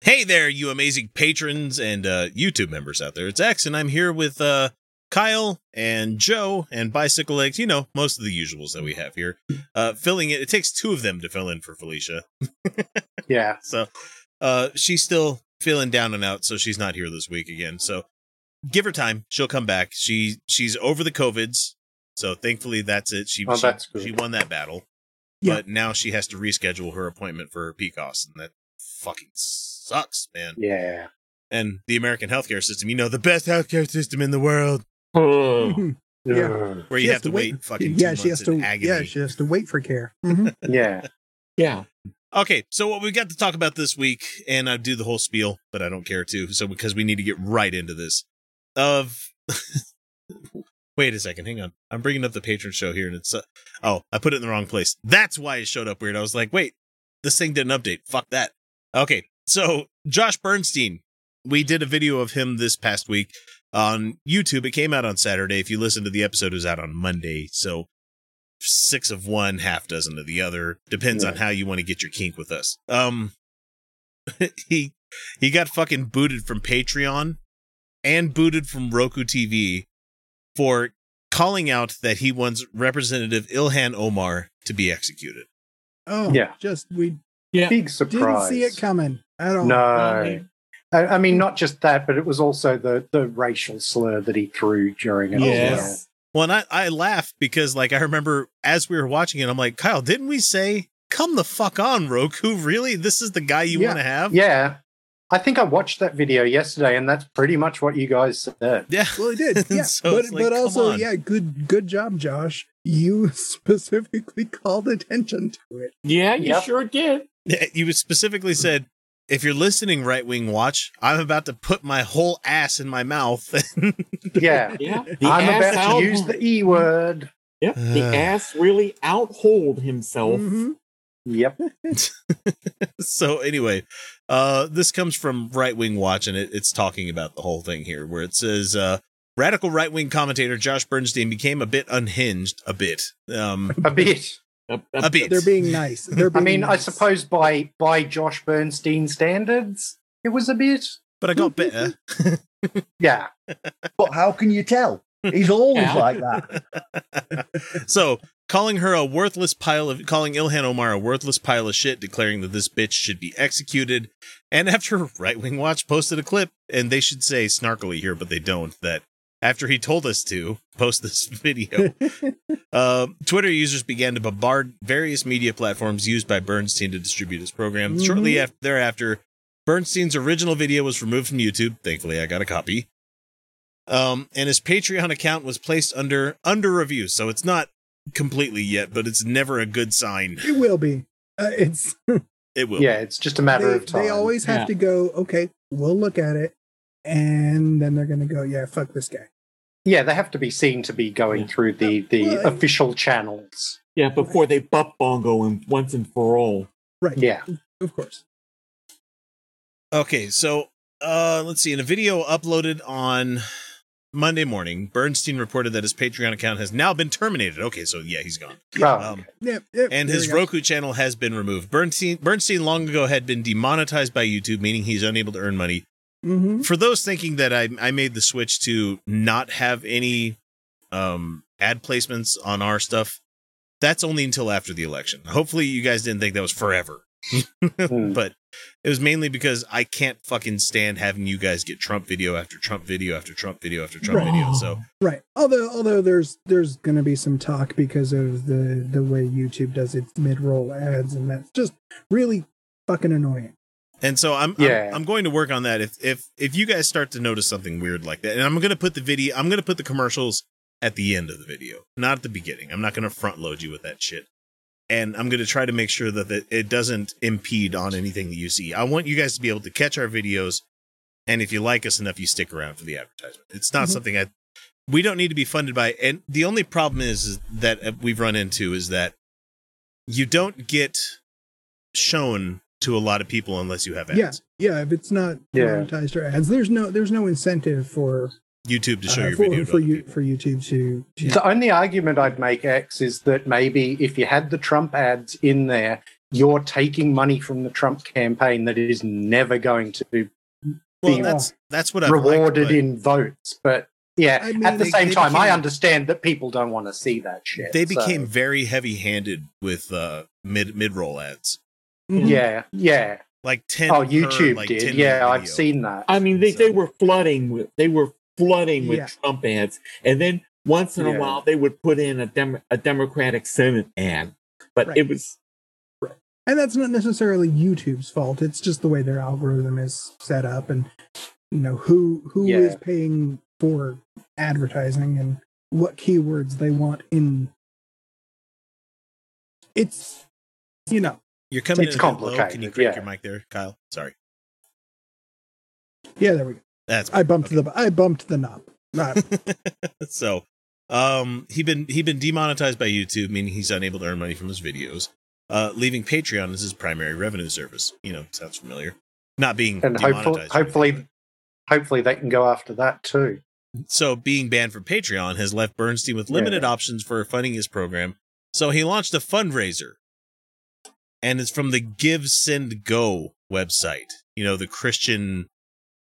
Hey there, you amazing patrons and uh, YouTube members out there. It's X, and I'm here with uh, Kyle and Joe and Bicycle Legs. You know, most of the usuals that we have here. Uh, filling it, it takes two of them to fill in for Felicia. Yeah. So uh, she's still feeling down and out, so she's not here this week again. So give her time; she'll come back. She she's over the covids, so thankfully that's it. She Oh, she, that's good. she won that battle, Yeah. but now she has to reschedule her appointment for her PCOS, and that fucking sucks, man. Yeah. And the American healthcare system, you know, the best healthcare system in the world, Mhm. Yeah. Ugh. where She you has have to to wait, wait. fucking yeah, two she has months to. agony. Yeah, she has to wait for care. Mhm. Yeah. Yeah. Okay, so what we got to talk about this week, and I do the whole spiel, but I don't care to. So because we need to get right into this. Of wait a second, hang on. I'm bringing up the patron show here, and it's uh, oh, I put it in the wrong place. That's why it showed up weird. I was like, wait, this thing didn't update. Fuck that. Okay, so Josh Bernstein, we did a video of him this past week on YouTube. It came out on Saturday. If you listen to the episode, it was out on Monday. So six of one, half dozen of the other. Depends on how you want to get your kink with us. Um, he he got fucking booted from Patreon and booted from Roku TV for calling out that he wants Representative Ilhan Omar to be executed. Oh, Yeah. Just we Yeah. Big didn't see it coming at all. No. Okay. I, I mean, hmm. not just that, but it was also the, the racial slur that he threw during it. Yes. As well. Well, and I, I laugh because like I remember as we were watching it, I'm like, Kyle, didn't we say come the fuck on, Roku? Really? This is the guy you Yeah. want to have? Yeah. I think I watched that video yesterday, and that's pretty much what you guys said. Yeah. Well, he did. Yeah, So but like, but also, on. yeah, good good job, Josh. You specifically called attention to it. Yeah, you Yep. sure did. You specifically said, if you're listening, right wing watch, I'm about to put my whole ass in my mouth. Yeah. Yeah. The I'm ass about to out- use the E word. Yep. The Uh. ass really outholed himself. Mhm. Yep. so anyway, uh, this comes from Right Wing Watch, and it, it's talking about the whole thing here, where it says uh, radical right wing commentator Josh Bernstein became a bit unhinged, a bit, um, A bit. A, a bit. They're being nice. They're I being mean, I suppose by by Josh Bernstein standards, it was a bit. but I got better. Yeah. But how can you tell? He's always Yeah. like that. so calling her a worthless pile of calling Ilhan Omar a worthless pile of shit, declaring that this bitch should be executed. And after Right Wing Watch posted a clip, and they should say snarkily here, but they don't, that after he told us to post this video, uh, Twitter users began to bombard various media platforms used by Bernstein to distribute his program. Mhm. Shortly after, thereafter, Bernstein's original video was removed from YouTube. Thankfully, I got a copy. Um, and his Patreon account was placed under under review, so it's not completely yet, but it's never a good sign. it will be. Uh, it's It will. Yeah, it's just a matter they, of time. they always have Yeah. to go. Okay, we'll look at it, and then they're gonna go. Yeah, fuck this guy. yeah, they have to be seen to be going Yeah. through the, the Well, official channels. Yeah, before they butt bongo him once and for all. Right. Yeah. Of course. Okay, so uh let's see. In a video uploaded on Monday morning, Bernstein reported that his Patreon account has now been terminated. Okay, so yeah, he's gone. Oh, Um, Yep. yep, and his. Roku channel has been removed. Bernstein Bernstein long ago had been demonetized by YouTube, meaning he's unable to earn money. Mhm. For those thinking that I I made the switch to not have any um ad placements on our stuff, that's only until after the election. Hopefully you guys didn't think that was forever. Hmm. but it was mainly because I can't fucking stand having you guys get Trump video after Trump video after Trump video after Trump Right. video. So Right. Although although there's there's gonna be some talk because of the the way YouTube does its mid roll ads, and that's just really fucking annoying. And so I'm, Yeah. I'm I'm going to work on that. If if if you guys start to notice something weird like that, and I'm gonna put the video, I'm gonna put the commercials at the end of the video, not at the beginning. I'm not gonna front load you with that shit. and I'm going to try to make sure that it- it doesn't impede on anything that you see. I want you guys to be able to catch our videos, and if you like us enough, you stick around for the advertisement. It's not Mhm. something I. We don't need to be funded by, and the only problem is, is that we've run into is that you don't get shown to a lot of people unless you have ads. Yeah, yeah. If it's not Yeah. monetized or ads, there's no there's no incentive for YouTube to show uh, your for, video for you for YouTube to, to The only argument I'd make, X, is that maybe if you had the Trump ads in there, you're taking money from the Trump campaign that is never going to be Well, being that's that's what I've rewarded liked, in votes. But yeah, I mean, at the they- same they time, I understand that people don't want to see that shit. They so- became very heavy-handed with uh, mid mid-roll ads. Mm-hmm. yeah, yeah. like ten. Oh, per, YouTube like, did. Yeah, minute I've video. seen that. I mean, they, they were flooding with they were flooding with Yeah. Trump ads, and then once in Yeah. a while they would put in a dem- a Democratic Senate ad, but Right. it was and that's not necessarily YouTube's fault. It's just the way their algorithm is set up, and you know who who is Yeah. paying for advertising and what keywords they want in. It's you know You're coming It's in a bit low. Can you crank yeah. your mic there, Kyle? Sorry, yeah there we go. that's I bumped okay. the I bumped the knob. Not so um he been he been demonetized by YouTube, meaning he's unable to earn money from his videos. Uh leaving Patreon as his primary revenue service. You know, sounds familiar. Not being and hopefully, hopefully, hopefully they can go after that too. So being banned from Patreon has left Bernstein with limited Yeah. options for funding his program. So he launched a fundraiser. And it's from the Give Send Go website. You know, the Christian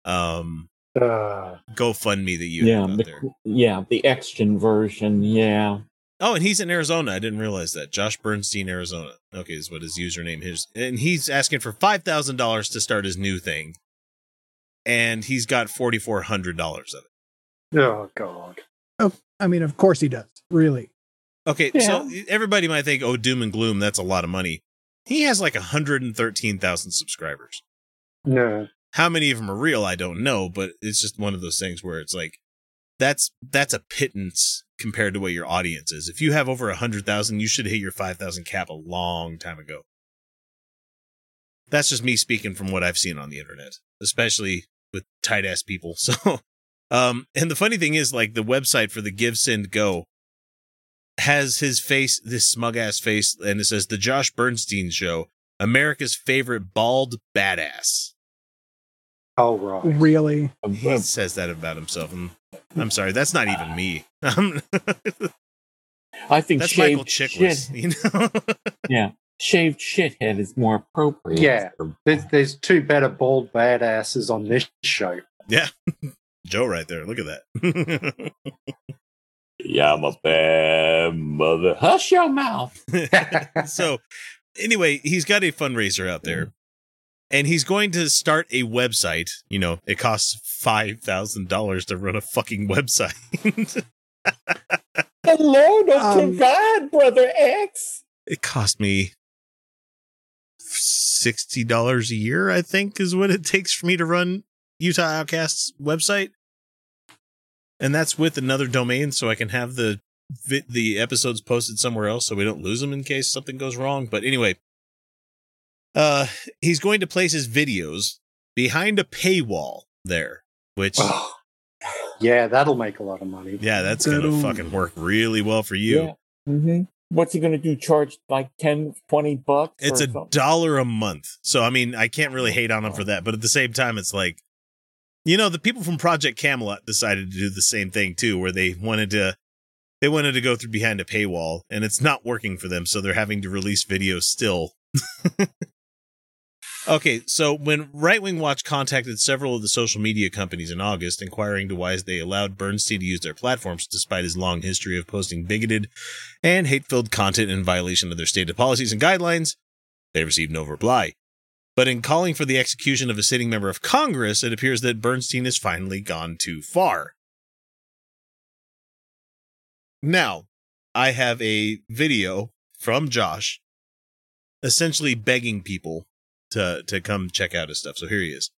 um Uh, GoFundMe that you yeah have out the, there. yeah the Exgen version. Yeah, Oh, and he's in Arizona. I didn't realize that. Josh Bernstein, Arizona. Okay, is what his username is. And he's asking for five thousand dollars to start his new thing. And he's got forty four hundred dollars of it. oh God. Oh, I mean, of course he does. Really, Okay, so everybody might think, oh, doom and gloom, that's a lot of money. He has like 113,000 subscribers. No. How many of them are real, I don't know, but it's just one of those things where it's like, that's that's a pittance compared to what your audience is. If you have over 100,000, you should hit your 5,000 cap a long time ago. That's just me speaking from what I've seen on the internet, especially with tight ass people. So, um, and the funny thing is, like the website for the Give Send Go has his face, this smug ass face, and it says the Josh Bernstein Show, America's favorite bald badass. Oh right. really. He says that about himself. And I'm sorry, that's not even me. Um, I think that's shaved Michael Chiklis. shit. You know, Yeah, shaved shithead is more appropriate. Yeah. for- There's, there's two better bald badasses on this show. yeah, Joe, right there. Look at that. Yeah, I'm a bad mother. Hush your mouth. so anyway, he's got a fundraiser out there. And he's going to start a website. You know, it costs five thousand dollars to run a fucking website. The Lord will Um, provide, brother X. it cost me sixty dollars a year, I think, is what it takes for me to run Utah Outcasts website, and that's with another domain, so I can have the the episodes posted somewhere else, so we don't lose them in case something goes wrong. But anyway, uh, he's going to place his videos behind a paywall there, which. Oh. Yeah, that'll make a lot of money. Yeah, that's gonna That'll- fucking work really well for you. Yeah. Mm-hmm. What's he going to do? Charge like 10, 20 bucks? It's a something? dollar a month. So I mean, I can't really hate on him for that, but at the same time it's like you know, the people from Project Camelot decided to do the same thing too where they wanted to they wanted to go through behind a paywall and it's not working for them, so they're having to release videos still. okay, so when Right Wing Watch contacted several of the social media companies in August inquiring to why they allowed Bernstein to use their platforms despite his long history of posting bigoted and hate-filled content in violation of their stated policies and guidelines, they received no reply. But in calling for the execution of a sitting member of Congress, it appears that Bernstein has finally gone too far. Now, I have a video from Josh essentially begging people to to come check out his stuff. So here he is.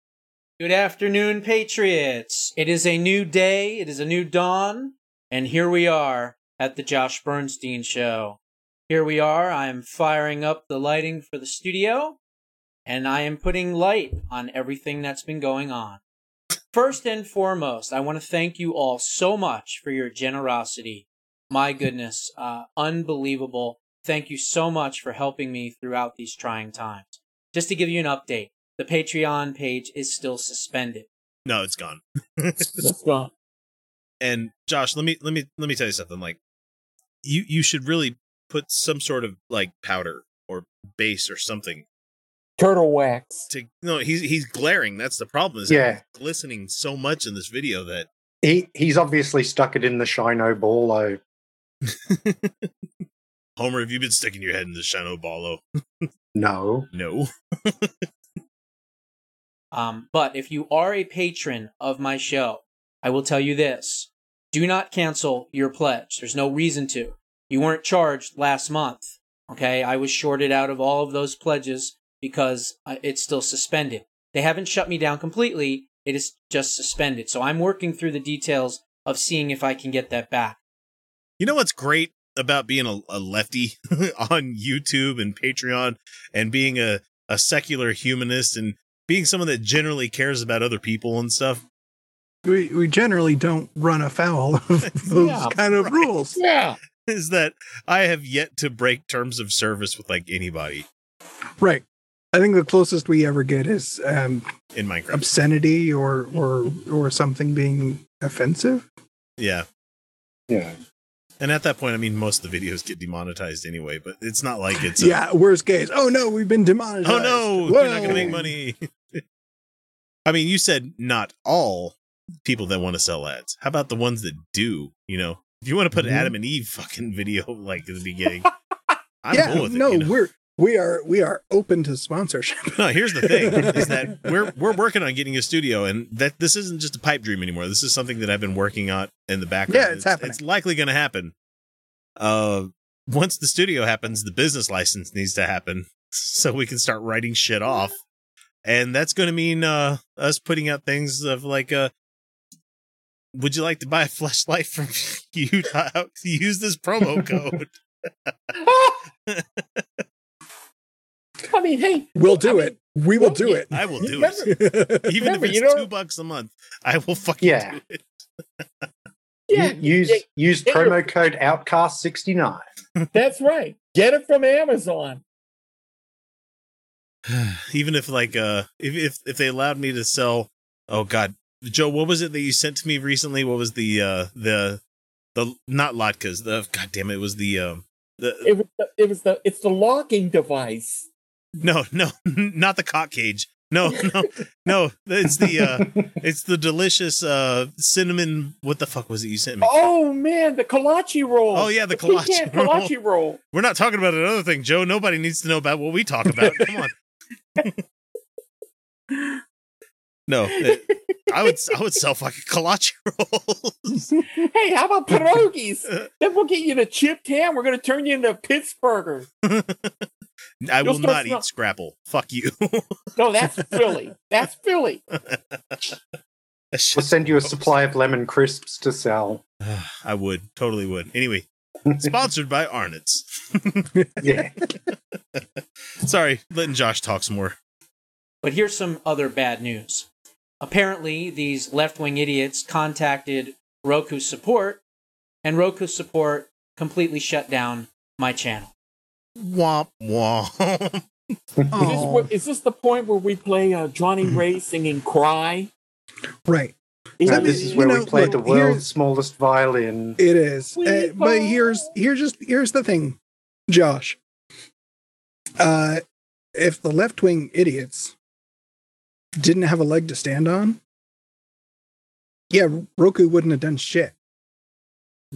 Good afternoon, Patriots. It is a new day, it is a new dawn, and here we are at the Josh Bernstein Show. here we are. I'm firing up the lighting for the studio, and I am putting light on everything that's been going on. First and foremost, I want to thank you all so much for your generosity. My goodness, uh, unbelievable. Thank you so much for helping me throughout these trying times. Just to give you an update, the Patreon page is still suspended. No, it's gone. That's gone. and Josh, let me let me let me tell you something. Like, you you should really put some sort of like powder or base or something Turtle wax. to. No, he's he's glaring. That's the problem. Is Yeah. he's glistening so much in this video that He he's obviously stuck it in the Shino Ballo. Homer, have you been sticking your head in the Shino Ballo? No. No. Um, but if you are a patron of my show, I will tell you this do not cancel your pledge. There's no reason to. You weren't charged last month. Okay. I was shorted out of all of those pledges because it's still suspended. They haven't shut me down completely. It is just suspended. So I'm working through the details of seeing if I can get that back. You know what's great about being a, a lefty on YouTube and Patreon and being a, a secular humanist and being someone that generally cares about other people and stuff? We we generally don't run afoul of those Yeah, kind of right. rules. Yeah. Is that I have yet to break terms of service with like anybody Right. I think the closest we ever get is um, in Minecraft. obscenity or or or something being offensive. Yeah. Yeah. And at that point, I mean, most of the videos get demonetized anyway, but it's not like it's a, yeah, worst case. Oh no, we've been demonetized. oh no, we're not going to make money. I mean, you said not all people that want to sell ads. How about the ones that do? You know, if you want to put an Mhm. Adam and Eve fucking video like at the beginning, I'm yeah, cool with it. no, you know? we're we are we are open to sponsorship. No, here's the thing: is that we're we're working on getting a studio, and that this isn't just a pipe dream anymore. This is something that I've been working on in the background. Yeah, it's happening. It's likely going to happen. Uh, once the studio happens, the business license needs to happen, so we can start writing shit off, and that's going to mean uh us putting out things of like uh. Would you like to buy a flashlight from Utah? Use this promo code. I mean, hey, We'll do I it. We will do it. I will do Remember- it, even remember, if it's you know- two bucks a month. I will fucking Yeah. do it. yeah, U- use yeah, use get your- promo code Outcast sixty nine. that's right. Get it from Amazon. even if like uh if, if if they allowed me to sell oh god joe what was it that you sent to me recently what was the uh the the not latkes the god damn it, it was the um the It was the, it was the it's the locking device. No no not the cock cage no no no it's the uh it's the delicious uh cinnamon what the fuck was it you sent me Oh man, the kolache roll. Oh, yeah, the kolache roll. kolache roll. we're not talking about another thing joe nobody needs to know about what we talk about come on no it- i would i would sell fucking kolache rolls Hey, how about pierogies? then we'll get you the chipped ham. We're gonna turn you into a Pittsburgher. I You'll will not smell- eat Scrapple. Fuck you. No, that's Philly. That's Philly. We'll send you a supply of lemon crisps to sell. I would. Totally would. Anyway, sponsored by Arnott's. Yeah. Sorry, letting Josh talk some more. But here's some other bad news. Apparently, these left wing idiots contacted Roku support, and Roku support completely shut down my channel. Womp womp. Is this, Oh, this the point where we play uh, Johnnie Ray singing "Cry"? right. Is Now, it- this is where know, we played the world's smallest violin. It is. Uh, but here's here's just here's the thing, Josh. Uh if the left wing idiots didn't have a leg to stand on, yeah, Roku wouldn't have done shit.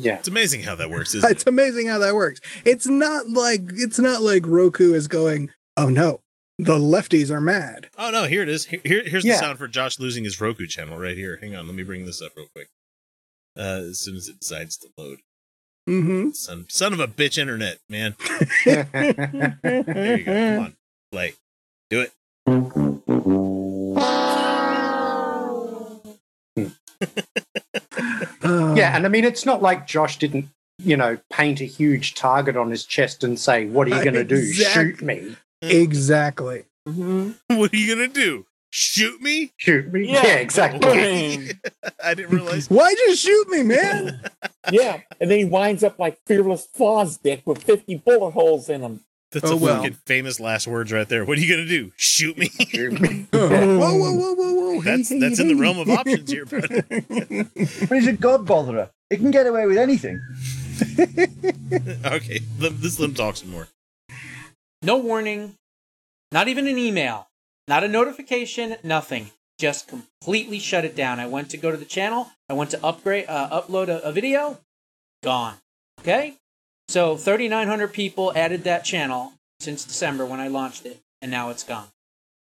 Yeah. It's amazing how that works, isn't It's it? amazing how that works. It's not like it's not like Roku is going, "Oh no, the lefties are mad." Oh no, here it is. Here, here- here's the Yeah. sound for Josh losing his Roku channel right here. Hang on, let me bring this up real quick. Uh, as soon as it decides to load. Mhm. Son, son of a bitch, internet man. There you go. Come on, play. Do it. Uh, yeah, and I mean, it's not like Josh didn't you know, paint a huge target on his chest and say, "What are you going to do? Exact- Shoot me? Exactly. Mhm. What are you gonna do? Shoot me? Shoot me?" Yeah. Yeah, exactly. I didn't realize. Why'd you shoot me, man? yeah, and then he winds up like fearless Fosdick with fifty bullet holes in him. That's Oh, a well. fucking famous last words right there. What are you gonna do? Shoot me? Shoot me. whoa, whoa, whoa, whoa, whoa! Hey, That's hey, that's in the realm of options here, bud. But he's a god botherer. He can get away with anything. okay, let, let's let him talk some more. No warning, not even an email, not a notification, nothing. Just completely shut it down. I went to go to the channel. I went to upgrade, uh, upload a, a video. Gone. Okay. So 3,900 people added that channel since December when I launched it, and now it's gone.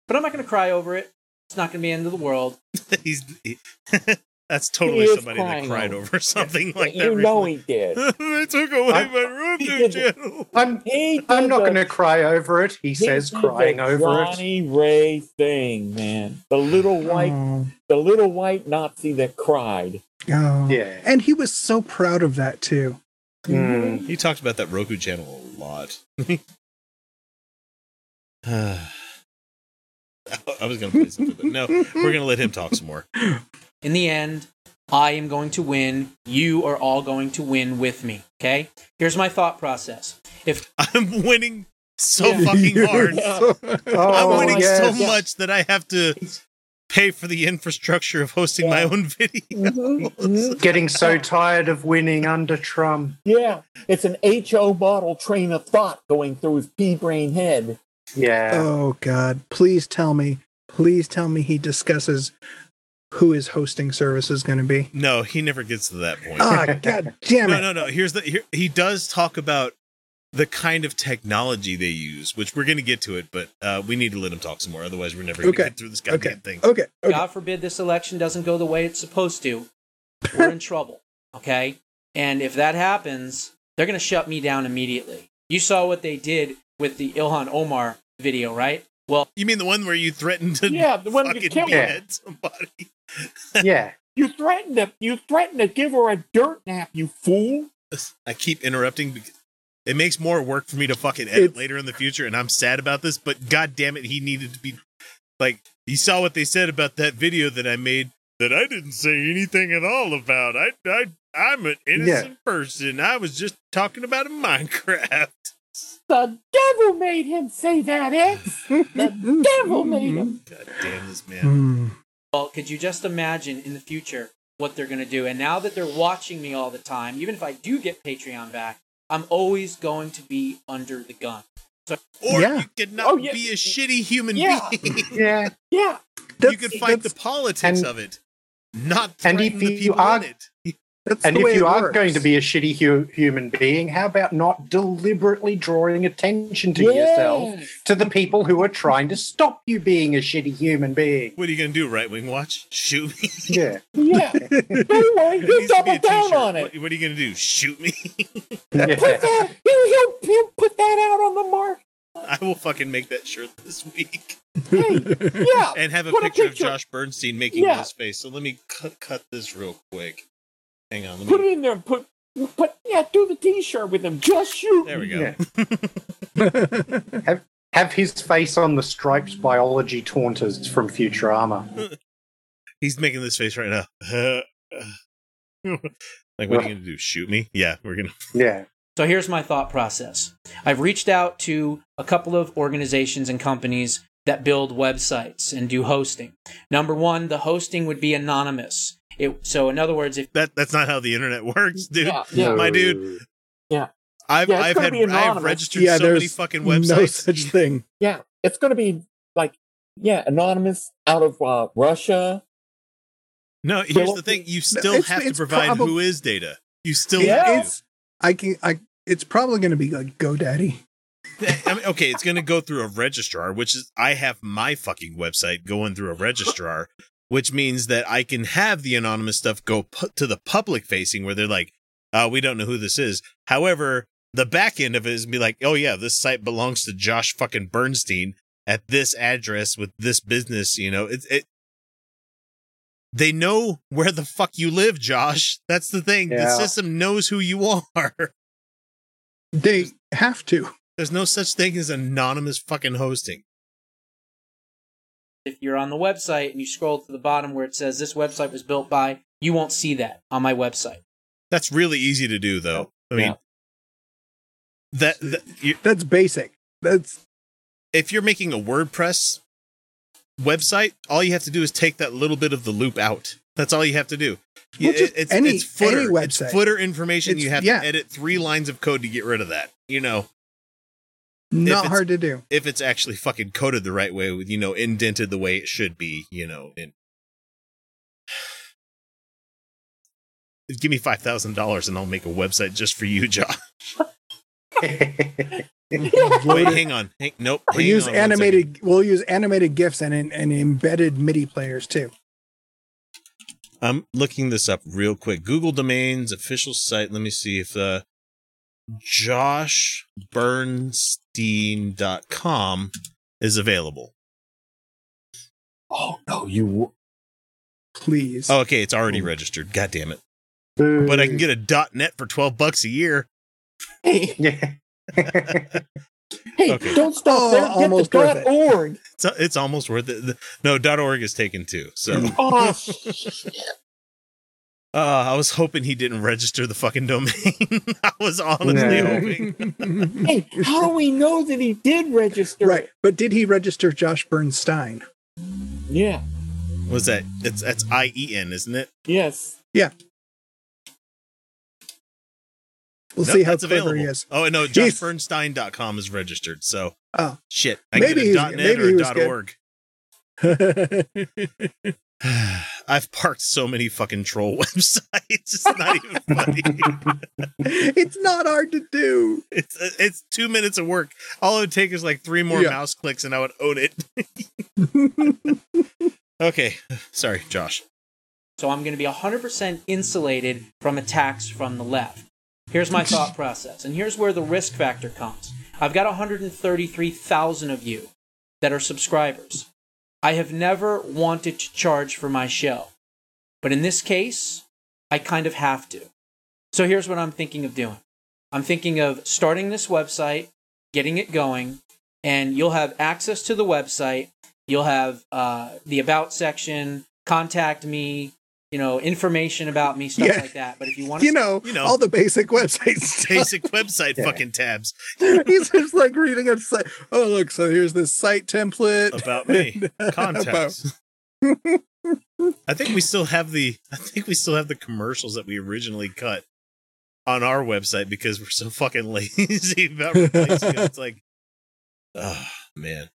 But I'm not going to cry over it. It's not going to be the end of the world. He's he- that's totally He somebody that cried over over something like that. you know recently. he did. they took away I- my he YouTube did- channel. I'm I'm not going to cry over it. He he says crying the over it. Johnnie Ray thing, man. The little oh. white, Oh, the little white Nazi that cried. oh. Yeah. And he was so proud of that too. Mm. He talked about that Roku channel a lot. I was gonna play something, but no, we're gonna let him talk some more. In the end, I am going to win. You are all going to win with me. Okay? Here's my thought process. If I'm winning so Yeah. fucking hard. Oh, I'm winning yes. so much that I have to pay for the infrastructure of hosting my own video. Mhm, mhm. Getting so tired of winning under Trump. Yeah, it's an HO model train of thought going through his pea brain head. Yeah. Oh God! Please tell me. Please tell me he discusses who his hosting service is going to be. No, he never gets to that point. Ah, God damn it. no, it! no, no. Here's the here, he does talk about the kind of technology they use, which we're going to get to it, but uh, we need to let him talk some more. Otherwise, we're never going to Okay. get through this goddamn Okay. thing. Okay. Okay. God forbid this election doesn't go the way it's supposed to, we're in trouble. Okay? And if that happens, they're going to shut me down immediately. You saw what they did with the Ilhan Omar video, right? Well, You mean the one where you threatened to Yeah, the one you fucking killed behead somebody? Yeah. You threatened to, you threatened to give her a dirt nap, you fool. I keep interrupting because it makes more work for me to fucking edit It's- later in the future, and I'm sad about this. But god damn it, he needed to be like you saw what they said about that video that I made that I didn't say anything at all about. I I I'm an innocent person. I was just talking about a Minecraft. The devil made him say that, X. The devil made him. God damn this man. Hmm. well, could you just imagine in the future what they're going to do? And now that they're watching me all the time, even if I do get Patreon back, I'm always going to be under the gun. Or Yeah. you could not Oh, yeah. be a shitty human Yeah. being. Yeah. Yeah, you could fight the politics and- of it, not and threaten if the you people are- in it. That's And if you are works. going to be a shitty hu- human being, how about not deliberately drawing attention to yourself to the people who are trying to stop you being a shitty human being? What are you gonna do, right wing watch? Shoot me. Yeah. Yeah. Don't worry, It he'll needs to be double down t-shirt. on it. What, what are you gonna do? Shoot me? yeah. Put that, he'll, he'll, he'll put that out on the mark. I will fucking make that shirt this week Hey, yeah. and have a Put a picture, picture. of Josh Bernstein making Yeah. his face. So let me cut cut this real quick. Hang on. Let Put me, it in there and put, put, yeah, do the t-shirt with him. Just shoot. there we go. Yeah. have, have his face on the stripes biology taunters from Futurama. He's making this face right now. like, what are you gonna do? Shoot me? Yeah, we're gonna. Yeah. So here's my thought process. I've reached out to a couple of organizations and companies that build websites and do hosting. Number one, the hosting would be anonymous. It, so in other words, if That that's not how the internet works, dude. Yeah, yeah. My dude. I've Yeah, I've had I've registered yeah, so many there's fucking no websites. such thing. Yeah, it's going to be like, yeah, anonymous out of uh, Russia. No, here's Well, the thing: you still it's- have to provide probab- WHOIS data. You still Yeah. It's I can I. It's probably going to be like GoDaddy. I mean, okay, it's going to go through a registrar, which is I have my fucking website going through a registrar, which means that I can have the anonymous stuff go pu- to the public facing, where they're like, uh, "We don't know who this is." However, the back end of it is be like, "Oh yeah, this site belongs to Josh fucking Bernstein at this address with this business." You know, it it they know where the fuck you live, Josh. That's the thing. The system knows who you are. They have to. There's no such thing as anonymous fucking hosting. If you're on the website and you scroll to the bottom where it says this website was built by, you won't see that on my website. That's really easy to do, though. I mean, Yeah. that, that you, That's basic. That's if you're making a WordPress website, all you have to do is take that little bit of the loop out. That's all you have to do. Well, Yeah, just it's, any- it's footer. any It's website. footer information. It's- you have yeah. to edit three lines of code to get rid of that. You know, not hard to do. if it's actually fucking coded the right way, with you know indented the way it should be. You know, and give me five thousand dollars and I'll make a website just for you, Josh. Wait, hang on. Hang, nope. We'll hang use on animated. We'll use animated gifs and and embedded MIDI players too. I'm looking this up real quick. Google Domains official site. Let me see if uh joshbernstein.com is available. Oh no, you. Please. Oh, okay, it's already hmm. registered. God damn it. Hmm. But I can get a .net for 12 bucks a year. Hey, Yeah. hey Okay. don't stop Oh, there. Get almost the worth dot it. It's, it's almost worth it. The- No, .org is taken too. So Oh, uh, I was hoping he didn't register the fucking domain. I was honestly No. hoping. hey, how do we know that he did register? right. But did he register Josh Bernstein? Yeah. Was that? It's that's I E N, isn't it? Yes. Yeah. We'll Nope, see how that's clever available. he is. Oh no, He's- joshbernstein.com is registered. So Oh. shit. I Maybe can get a he's- .net maybe or a .org. I've parked so many fucking troll websites. It's not even funny. it's not hard to do. it's it's two minutes of work. All it would take is like three more Yeah. mouse clicks, and I would own it. okay, sorry, Josh. So I'm going to be 100% insulated from attacks from the left. Here's my thought process, and here's where the risk factor comes. I've got 133,000 of you that are subscribers. I have never wanted to charge for my show, but in this case, I kind of have to. So here's what I'm thinking of doing I'm thinking of starting this website, getting it going, and you'll have access to the website. You'll have uh, the about section, contact me, you know, information about me, stuff Yeah. like that. But if you want to You know, You know. all the basic website. Basic website Yeah. fucking tabs He's just like reading a site. Oh, look, so here's this site template. about me. Contacts. I think we still have the. I think we still have the commercials that we originally cut on our website because we're so fucking lazy about replacing it. It's like, oh man.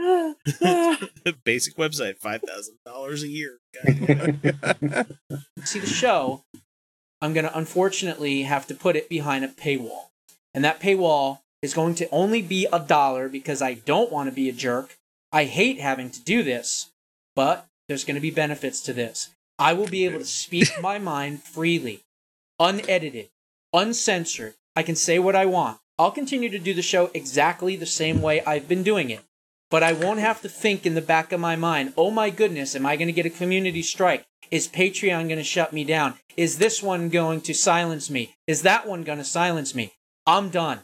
basic website, five thousand dollars a year. God see the show, I'm going to unfortunately have to put it behind a paywall. And that paywall is going to only be a dollar because I don't want to be a jerk. I hate having to do this, but there's going to be benefits to this. I will be able to speak my mind freely, unedited, uncensored. I can say what I want. I'll continue to do the show exactly the same way I've been doing it. But I won't have to think in the back of my mind, oh my goodness, am I going to get a community strike? Is Patreon going to shut me down? Is this one going to silence me? Is that one going to silence me? I'm done.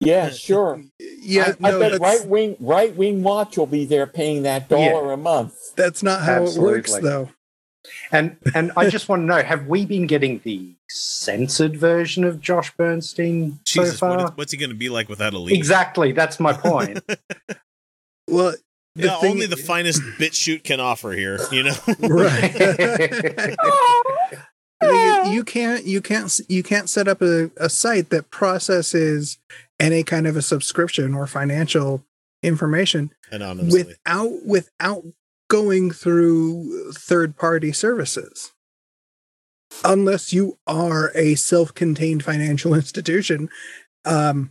yeah, sure. Yeah, I, I no, bet right wing right wing watch will be there paying that dollar a month. that's not how it works, though. And and I just want to know: Have we been getting the censored version of Josh Bernstein Jesus, so far? is, what's he going to be like without a lead? Exactly. That's my point. Well, the Yeah, thing- only the finest BitChute can offer here. You know, right. The you can't you can't you can't set up a, a site that processes any kind of a subscription or financial information anonymously. without without going through third party services unless you are a self-contained financial institution um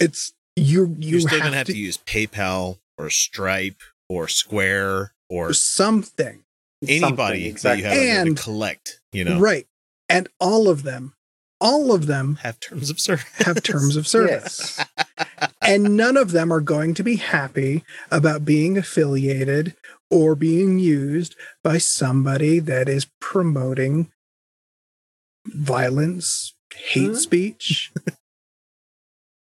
it's you you You're still have, going to have to, to use PayPal or Stripe or Square or something anybody that you have And- to collect. You know, right and all of them all of them have terms of service. have terms of service Yes. And none of them are going to be happy about being affiliated or being used by somebody that is promoting violence, hate Huh? speech.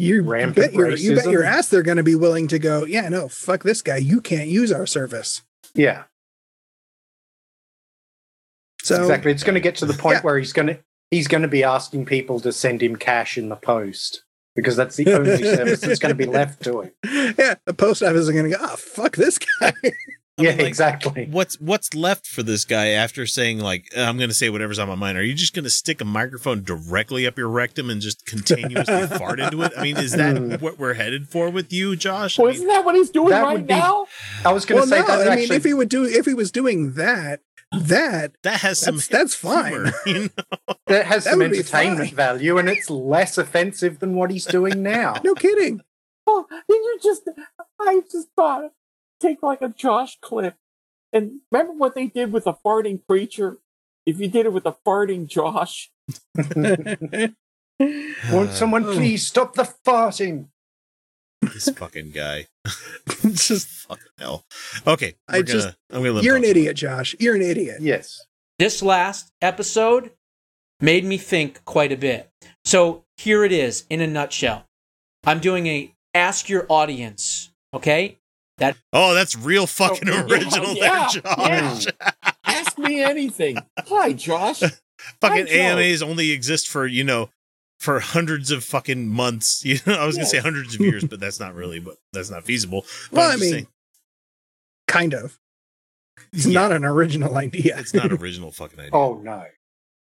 You, Rampant bet your you bet your ass they're going to be willing to go. Yeah, no, fuck this guy. You can't use our service. Yeah, So exactly. It's going to get to the point Yeah. where he's going to he's going to be asking people to send him cash in the post because that's the only service that's going to be left to him. yeah, the post office is going to go. Oh, fuck this guy. I Yeah, mean, like, exactly. What's what's left for this guy after saying like I'm going to say whatever's on my mind? Are you just going to stick a microphone directly up your rectum and just continuously fart into it? I mean, is that Hmm. what we're headed for with you, Josh? I Well, mean, isn't that what he's doing right be- now? I was going Well, to say no, that I mean, if he would do, if he was doing that, that that has some that's that's fine. humor, you know? that has that some entertainment value, and it's less offensive than what he's doing now. No kidding. Oh, and you just, I just thought, take like a Josh clip. And remember what they did with the farting preacher? If you did it with the farting Josh, Won't someone Oh. please stop the farting? This fucking guy. just fucking hell. Okay, I we're gonna, just- I'm gonna You're an idiot, Josh. You're an idiot. Yes. This last episode made me think quite a bit. So here it is in a nutshell. I'm doing a ask your audience, okay? That. Oh, that's real fucking Oh, original yeah, there, Josh. ask me anything. Hi, Josh. fucking Hi, Joe. AMAs only exist for you know for hundreds of fucking months. You know, I was gonna say hundreds of years, but that's not really, but that's not feasible. But Well, I'm I just mean, saying, kind of. It's Yeah. not an original idea. it's not original fucking idea. Oh no.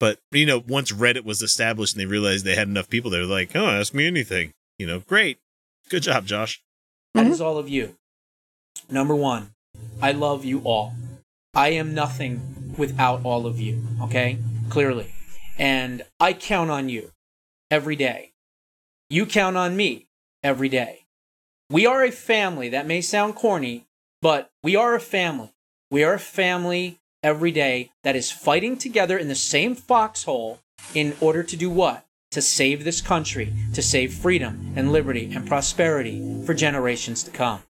But you know, once Reddit was established and they realized they had enough people, they were like, "Oh, ask me anything." You know, great, good job, Josh. That Mhm. is all of you. Number one, I love you all. I am nothing without all of you, okay? Clearly. And I count on you every day. You count on me every day. We are a family. That may sound corny, but we are a family. We are a family every day that is fighting together in the same foxhole in order to do what? To save this country, to save freedom and liberty and prosperity for generations to come.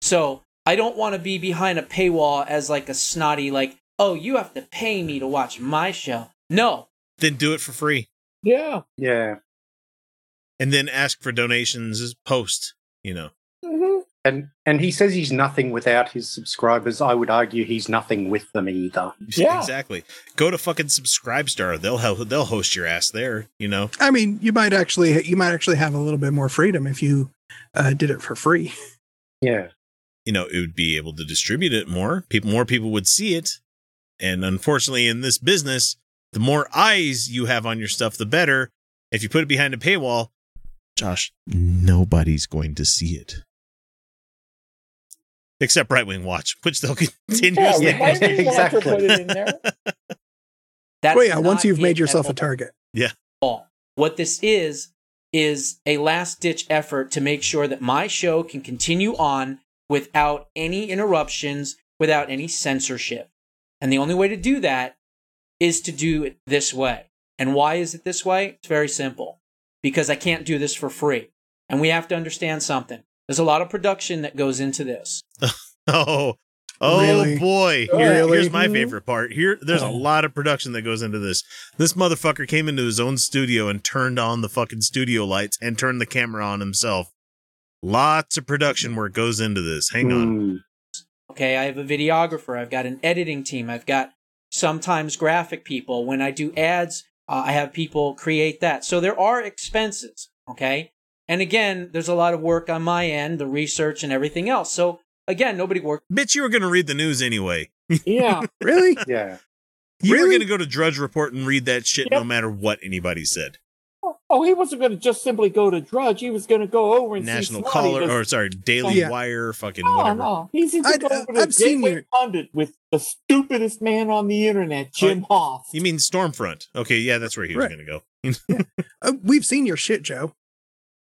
So I don't want to be behind a paywall as like a snotty, like, oh, you have to pay me to watch my show. No, Then do it for free, Yeah. Yeah. and then ask for donations post. You know, hmm And and he says he's nothing without his subscribers. I would argue he's nothing with them either. Yeah. exactly. Go to fucking Subscribestar. They'll help. They'll host your ass there. You know, I mean, you might actually you might actually have a little bit more freedom if you uh, did it for free. Yeah. you know, it would be able to distribute it more. People, more people would see it. And unfortunately, in this business, the more eyes you have on your stuff, the better. If you put it behind a paywall, Josh, nobody's going to see it. Except Right Wing Watch, which they'll Yeah, continuously. Yeah, why didn't you exactly. put it in there? that's well, yeah, once you've made yourself a target. Yeah. All. What this is, is a last ditch effort to make sure that my show can continue on without any interruptions, without any censorship. And the only way to do that is to do it this way. And why is it this way? It's very simple. Because I can't do this for free. And we have to understand something. There's a lot of production that goes into this. Oh, oh Really? boy! Here- really? Here's my favorite part. Here, there's a Oh. lot of production that goes into this. This motherfucker came into his own studio and turned on the fucking studio lights and turned the camera on himself. Lots of production work goes into this. Hang on. Hmm. Okay, I have a videographer, I've got an editing team, I've got sometimes graphic people. When I do ads, uh, I have people create that. So there are expenses, okay? And again, there's a lot of work on my end, the research and everything else. So again, nobody worked. Bitch, you were going to read the news anyway. Yeah. Really? Yeah. You were going to go to Drudge Report and read that shit no matter what anybody said. Oh, he wasn't going to just simply go to Drudge. He was going to go over and National see Snotty Caller, just- or sorry, Daily Yeah. Wire, fucking No, whatever. no. He's going I'd- to go uh, over to I've seen Gateway your- Pundit with the stupidest man on the internet, Jim Hoft. You mean Stormfront? Okay, yeah, that's where he was Right. going to go. Uh, we've seen your shit, Joe.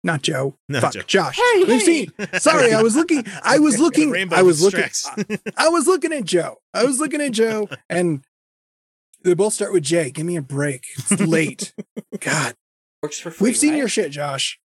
Not Joe. Not Fuck, Joe. Josh. Hey, we've hey. seen. Sorry, I was looking. I was looking. Rainbow I was looking. distracts. I was looking at Joe. I was looking at Joe, and they both start with J. Give me a break. It's late. God, Works for free. we've seen right? your shit, Josh.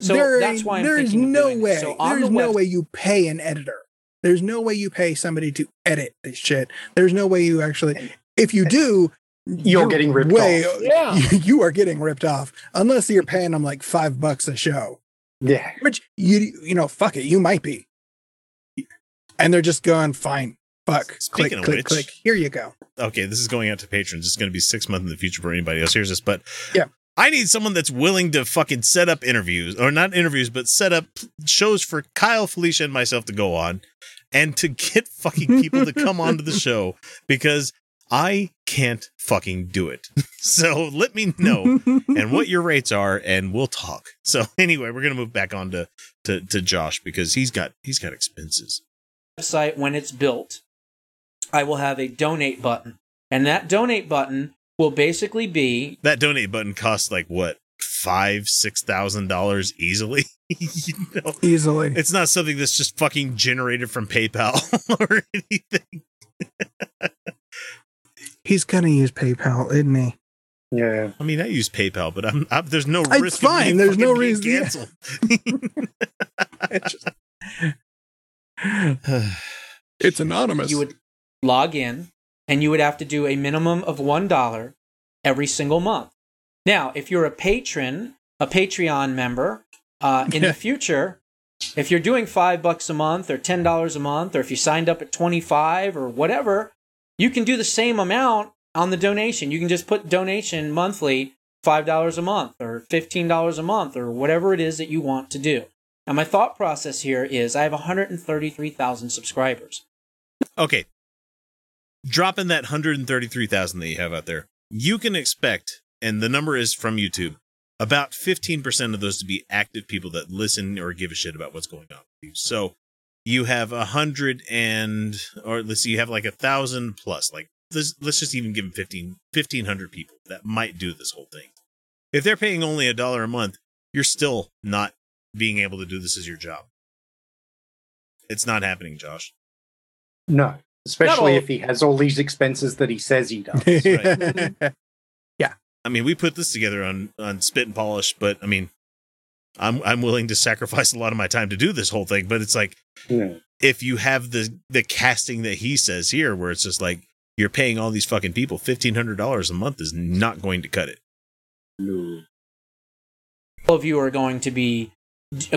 So there that's why I'm there is no way. So there's the no web- way you pay an editor. There's no way you pay somebody to edit this shit. There's no way you actually. If you do, You're getting ripped way, off. Yeah. You, you are getting ripped off unless you're paying them like five bucks a show. Yeah. Which you you know, fuck it, you might be. And they're just going fine. Fuck. Speaking click, of click, which- click. Here you go. okay, this is going out to patrons. It's going to be six months in the future for anybody else hears this, but Yeah. I need someone that's willing to fucking set up interviews, or not interviews, but set up shows for Kyle, Felicia, and myself to go on, and to get fucking people to come onto the show because I can't fucking do it. So let me know and what your rates are, and we'll talk. So anyway, we're gonna move back on to to, to Josh because he's got he's got expenses. website when it's built, I will have a donate button. And that donate button will basically be That donate button costs like what five six thousand dollars easily. you know, Easily. it's not something that's just fucking generated from PayPal or anything. He's gonna use PayPal, isn't he? Yeah. I mean, I use PayPal, but I'm, I'm there's no It's risk. of fine, there's no fucking being reason- yeah. Just- it's anonymous. you would log in and you would have to do a minimum of $1 every single month. Now, if you're a patron, a Patreon member, uh, in the future, if you're doing five bucks a month or ten dollars a month, or if you signed up at twenty five or whatever, you can do the same amount on the donation. You can just put donation monthly, five dollars a month or fifteen dollars a month or whatever it is that you want to do. Now, my thought process here is I have 133,000 subscribers. okay, dropping that hundred and thirty three thousand that you have out there, you can expect, and the number is from YouTube, about fifteen percent of those to be active people that listen or give a shit about what's going on with you. So you have a hundred and, or let's see, you have like a thousand plus, like let's, let's just even give them 15, 1500 people that might do this whole thing. If they're paying only a dollar a month, you're still not being able to do this as your job. It's not happening, Josh. No. Especially all- if he has all these expenses that he says he does. Yeah. I mean, we put this together on on spit and polish, but I mean, I'm I'm willing to sacrifice a lot of my time to do this whole thing. But it's like Yeah. if you have the the casting that he says here, where it's just like you're paying all these fucking people fifteen hundred dollars a month is not going to cut it. No. all of you are going to be d-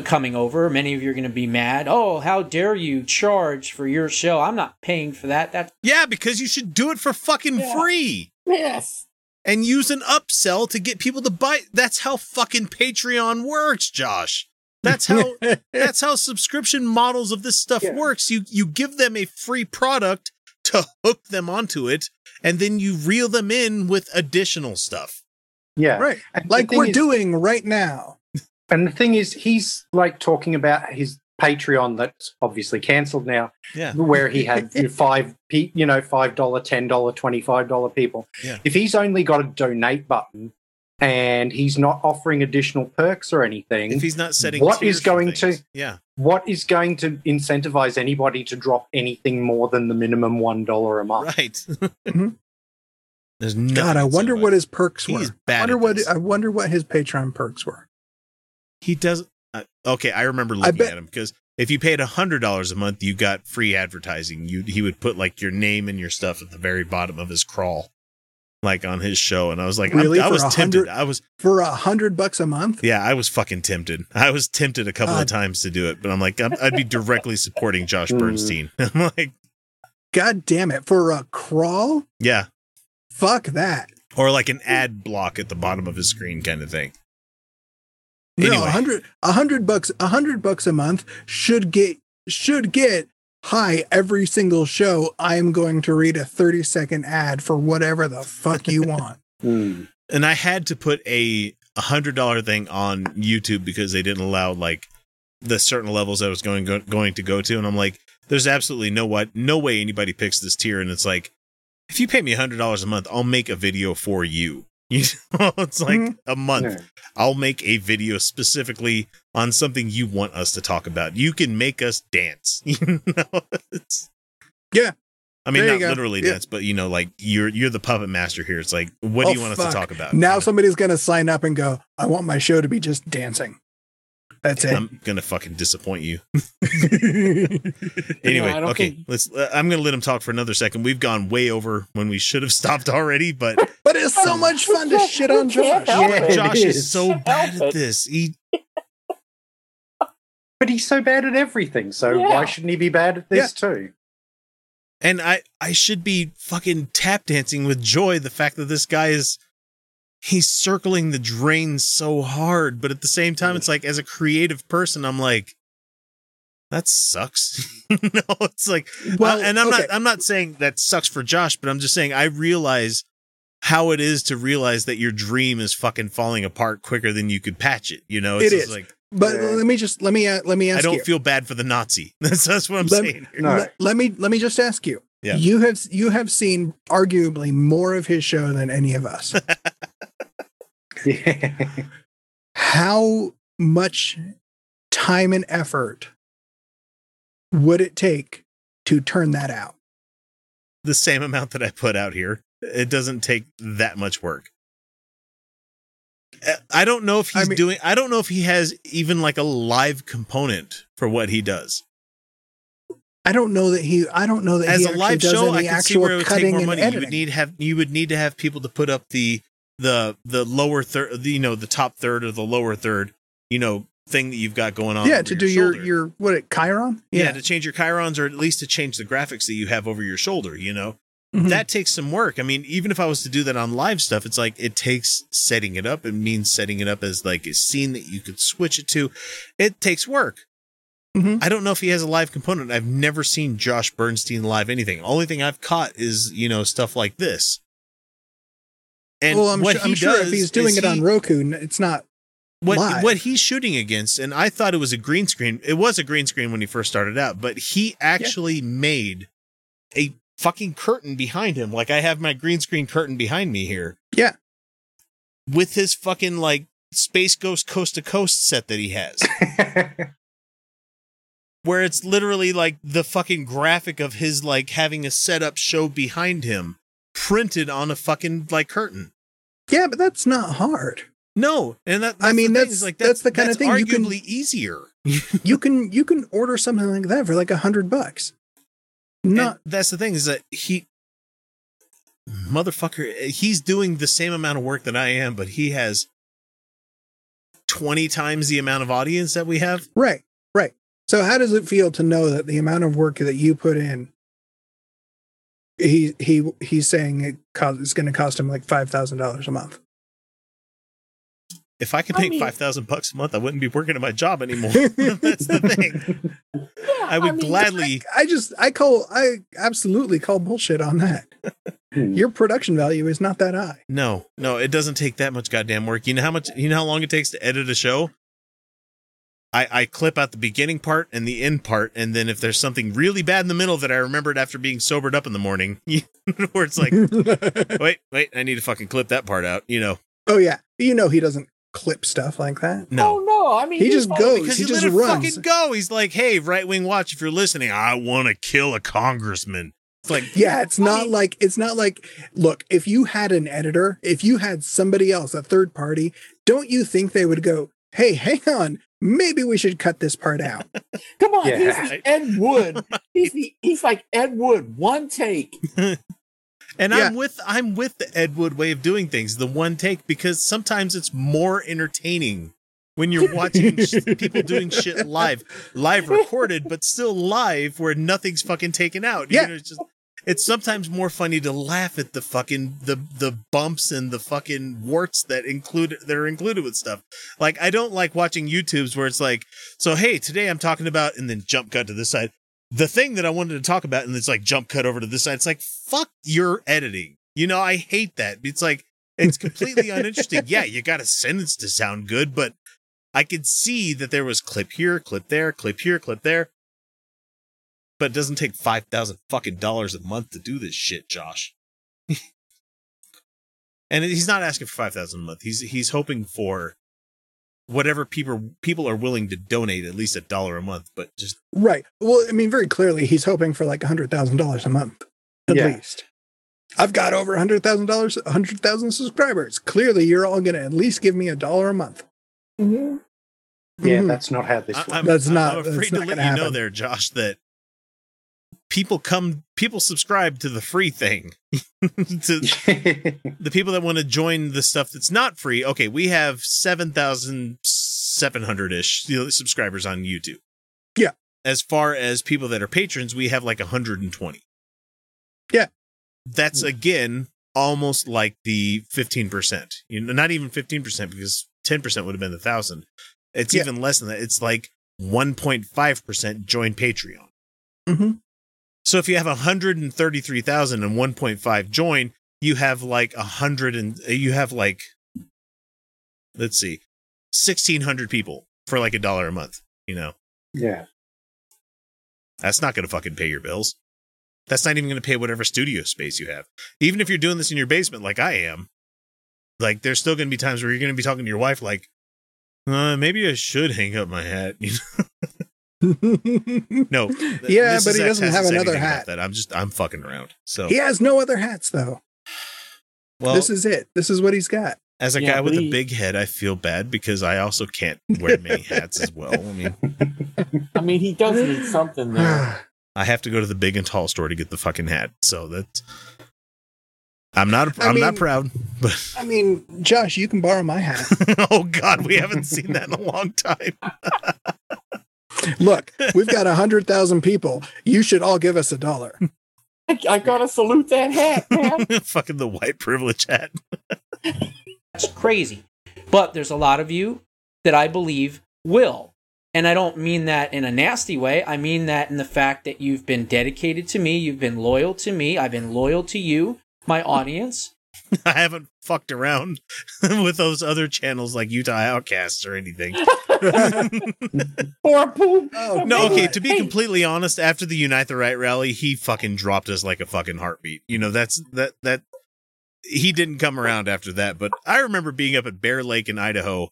coming over. Many of you are going to be mad. Oh, how dare you charge for your show? I'm not paying for that. That Yeah, because you should do it for fucking Yeah. free Yes. and use an upsell to get people to buy. That's how fucking Patreon works, Josh. That's how that's how subscription models of this stuff Yeah. works. You you give them a free product to hook them onto it, and then you reel them in with additional stuff. Yeah. right. And Like we're is- doing right now. And the thing is, he's like talking about his Patreon that's obviously cancelled now, Yeah. where he had five, you know, five dollar, ten dollar, twenty five dollar people. Yeah. If he's only got a donate button and he's not offering additional perks or anything, If he's not setting What tiers is for going things. to- yeah what is going to incentivize anybody to drop anything more than the minimum one dollar a month? right. Mhm. There's nothing God, I wonder what his perks were. He's I wonder what this. I wonder what his Patreon perks were. He does. Uh, okay, I remember looking bet- at him because if you paid a hundred dollars a month, you got free advertising. You he would put like your name and your stuff at the very bottom of his crawl, like on his show. And I was like, Really? I was tempted. I was For a hundred bucks a month? yeah, I was fucking tempted. I was tempted a couple of times to do it, but I'm like, I'm, I'd be directly supporting Josh Mm. Bernstein. I'm like, God damn it. For a crawl? yeah, Fuck that. or like an ad block at the bottom of his screen, kind of thing. No, a hundred a hundred bucks a hundred bucks a month should get should get hi every single show I'm going to read a 30 second ad for whatever the fuck you want. Hmm. and I had to put a a hundred dollar thing on YouTube because they didn't allow like the certain levels I was going go, going to go to, and I'm like, there's absolutely no what no way anybody picks this tier, and it's like, if you pay me a hundred dollars a month, I'll make a video for you. You know, it's like Mhm. a month. Yeah. I'll make a video specifically on something you want us to talk about. You can make us dance. You know, it's Yeah. I mean, not go. literally Yeah. dance, but you know, like you're you're the puppet master here. It's like, what do Oh, you want us to talk about? Now You know? somebody's going to sign up and go, I want my show to be just dancing. That's it. I'm gonna fucking disappoint you. anyway, I don't okay, think- let's. Uh, I'm gonna let him talk for another second. We've gone way over when we should have stopped already, but but it's so much fun to shit on Josh. Yeah, it. it Josh is is. so bad at this. He But he's so bad at everything, so Yeah. why shouldn't he be bad at this too? and I I should be fucking tap dancing with joy the fact that this guy is he's circling the drain so hard, but at the same time it's like as a creative person I'm like that sucks. no, it's like Well, Uh, and I'm okay. not I'm not saying that sucks for Josh, but I'm just saying I realize how it is to realize that your dream is fucking falling apart quicker than you could patch it. You know, it's just is. like But Yeah. let me just let me uh, let me ask I don't you. feel bad for the Nazi. That's that's what I'm Let- saying. No. let, let me let me just ask you. Yeah. You have you have seen arguably more of his show than any of us. Yeah. How much time and effort would it take to turn that out? The same amount that I put out here. It doesn't take that much work. Uh, I don't know if I he's mean- doing I don't know if he has even like a live component for what he does. I don't know that he. I don't know that As he a live show, I can see where it would take more money. You would need have you would need to have people to put up the the the lower third, you know, the top third or the lower third, you know, thing that you've got going on. yeah, to do your shoulder. your what it Chiron? yeah. to change your chirons or at least to change the graphics that you have over your shoulder. You know, Mhm. that takes some work. I mean, even if I was to do that on live stuff, it's like it takes setting it up. It means setting it up as like a scene that you could switch it to. It takes work. Mhm. I don't know if he has a live component. I've never seen Josh Bernstein live anything. Only thing I've caught is you know stuff like this. And well, I'm, what su- he I'm sure if he's doing it on Roku, it's not. what live. what he's shooting against, and I thought it was a green screen. It was a green screen when he first started out, but he actually made a fucking curtain behind him. Like I have my green screen curtain behind me here. Yeah. With his fucking like Space Ghost Coast to Coast set that he has. where it's literally like the fucking graphic of his like having a setup show behind him printed on a fucking like curtain. Yeah, but that's not hard. No, and that I mean, that's- like that's the kind of thing you can- arguably easier. You can you can order something like that for like a hundred bucks. Not And that's the thing is that he motherfucker he's doing the same amount of work that I am, but he has 20 times the amount of audience that we have. right, right. So how does it feel to know that the amount of work that you put in, he he he's saying it cost, it's going to cost him like five thousand dollars a month. If I could I make mean- 5000 bucks a month, I wouldn't be working at my job anymore. that's the thing. I would mean, gladly I just I call I absolutely call bullshit on that. Hmm. Your production value is not that high. No, no, it doesn't take that much goddamn work. You know how much you know how long it takes to edit a show? I, I clip out the beginning part and the end part, and then if there's something really bad in the middle that I remembered after being sobered up in the morning, where it's like, wait, wait, I need to fucking clip that part out, you know? oh yeah, you know he doesn't clip stuff like that. No. Oh no! I mean, He he's just goes. Because he he, just let it runs. fucking go. He's like, hey, right wing watch, if you're listening, I want to kill a congressman. It's like, Yeah, it's I not mean- like it's not like look, if you had an editor, if you had somebody else, a third party, don't you think they would go, "Hey, hang on, maybe we should cut this part out." Come on, Yeah. he's the Ed Wood. He's the he's like Ed Wood. One take. And Yeah. I'm with I'm with the Ed Wood way of doing things, the one take, because sometimes it's more entertaining when you're watching people doing shit live, live recorded, but still live where nothing's fucking taken out. You Yeah. know, it's just it's sometimes more funny to laugh at the fucking the the bumps and the fucking warts that include that are included with stuff. Like I don't like watching YouTubes where it's like, so hey, today I'm talking about, and then jump cut to this side. The thing that I wanted to talk about, and it's like jump cut over to this side. It's like fuck your editing. You know, I hate that. It's like it's completely uninteresting. Yeah, you got a sentence to sound good, but I could see that there was clip here, clip there, clip here, clip there. But it doesn't take five thousand fucking dollars a month to do this shit, Josh. and he's not asking for five thousand a month. He's he's hoping for whatever people people are willing to donate, at least a dollar a month. But just right. Well, I mean, very clearly, he's hoping for like a hundred thousand dollars a month, at Yeah. least. I've got over a hundred thousand dollars, a hundred thousand subscribers. Clearly, you're all going to at least give me a dollar a month. Mhm. Yeah, Mhm. that's not how this works. I'm, That's I'm- not- I'm afraid to let gonna you know there, Josh, that people come, people subscribe to the free thing. to the people that want to join the stuff that's not free. Okay, we have seven thousand seven hundred ish subscribers on YouTube. Yeah. As far as people that are patrons, we have like hundred and twenty. Yeah. That's again almost like the fifteen percent. You know, not even fifteen percent because ten percent would have been the thousand. It's Yeah. even less than that. It's like one point five percent join Patreon. hmm So if you have 133,000 and 1.5 join, you have like a hundred and you have like let's see, 1600 people for like a dollar a month, you know. yeah. That's not going to fucking pay your bills. That's not even going to pay whatever studio space you have. Even if you're doing this in your basement like I am, like there's still going to be times where you're going to be talking to your wife like uh, maybe I should hang up my hat. You know? No. th- Yeah, but he doesn't have another hat. That I'm just I'm fucking around. So he has no other hats though. well, this is it. This is what he's got. As a Yeah, guy with but a big head, I feel bad because I also can't wear many hats as well. I mean, I mean, he does need something there. I have to go to the big and tall store to get the fucking hat. So that's I'm not I I'm not proud, but I mean, Josh, you can borrow my hat. oh god, we haven't seen that in a long time. Look, we've got a hundred thousand people. You should all give us a dollar. I, I gotta salute that hat, man. fucking the white privilege hat. That's crazy. But there's a lot of you that I believe will. And I don't mean that in a nasty way. I mean that in the fact that you've been dedicated to me, you've been loyal to me, I've been loyal to you, my audience. I haven't fucked around with those other channels like Utah Outcasts or anything. or poop. Oh, No, okay, to be Hey. completely honest, after the Unite the Right rally, he fucking dropped us like a fucking heartbeat. You know, that's that that he didn't come around after that, but I remember being up at Bear Lake in Idaho,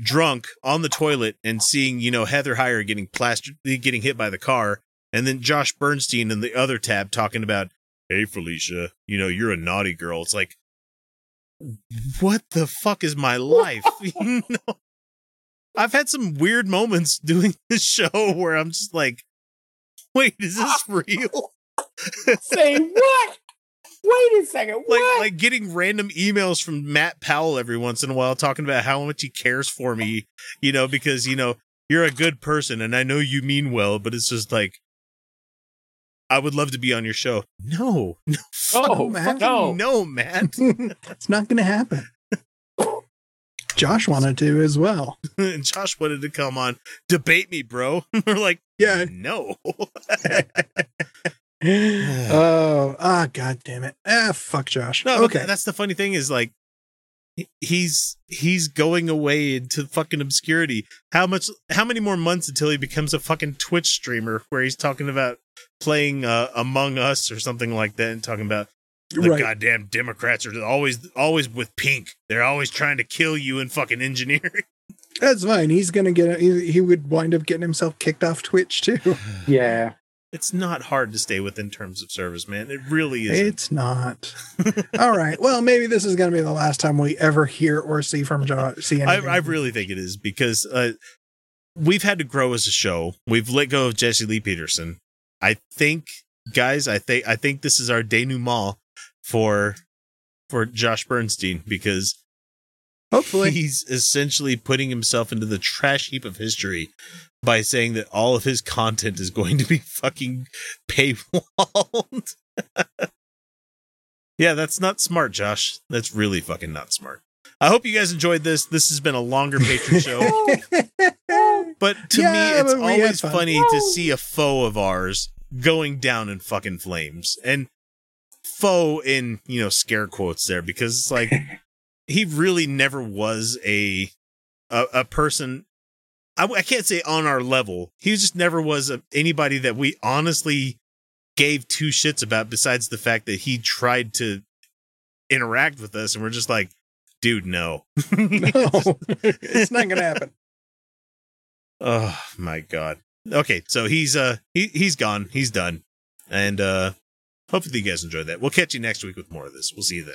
drunk on the toilet and seeing, you know, Heather Heyer getting plastered getting hit by the car, and then Josh Bernstein in the other tab talking about, "Hey Felicia, you know, you're a naughty girl." It's like what the fuck is my life? you know? I've had some weird moments doing this show where I'm just like, wait, is this real? Say what? Wait a second. like like getting random emails from Matt Powell every once in a while talking about how much he cares for me, you know, because you know, you're a good person and I know you mean well, but it's just like I would love to be on your show. No, no, oh, Matt. no. no, Matt. it's not going to happen. Josh wanted to as well. and Josh wanted to come on, debate me, bro. We're like, Yeah. no. oh, ah, god damn it. Ah, fuck Josh. No, okay. that's the funny thing is like he- he's he's going away into fucking obscurity. How much how many more months until he becomes a fucking Twitch streamer where he's talking about playing uh, Among Us or something like that and talking about the right. goddamn Democrats are always always with pink. They're always trying to kill you in fucking engineering. That's fine. He's going to get, he, he would wind up getting himself kicked off Twitch too. Yeah. It's not hard to stay within terms of service, man. It really is. It's not. All right. Well, maybe this is going to be the last time we ever hear or see from Josh. See I. I really think it is because uh, we've had to grow as a show. We've let go of Jesse Lee Peterson. I think, guys, I think I think this is our denouement for for Josh Bernstein because Hopefully. he's essentially putting himself into the trash heap of history by saying that all of his content is going to be fucking paywalled. yeah, that's not smart, Josh. That's really fucking not smart. I hope you guys enjoyed this. This has been a longer patron show. But to Yeah, me, it's but we had always fun. funny to see a foe of ours going down in fucking flames. And foe in, you know, scare quotes there because it's like he really never was a a, a person I, I can't say on our level. He just never was a, anybody that we honestly gave two shits about besides the fact that he tried to interact with us and we're just like, dude, no. no, it's not going to happen. Oh my god. Okay, so he's uh he he's gone. He's done. And uh hopefully you guys enjoyed that. We'll catch you next week with more of this. We'll see you then.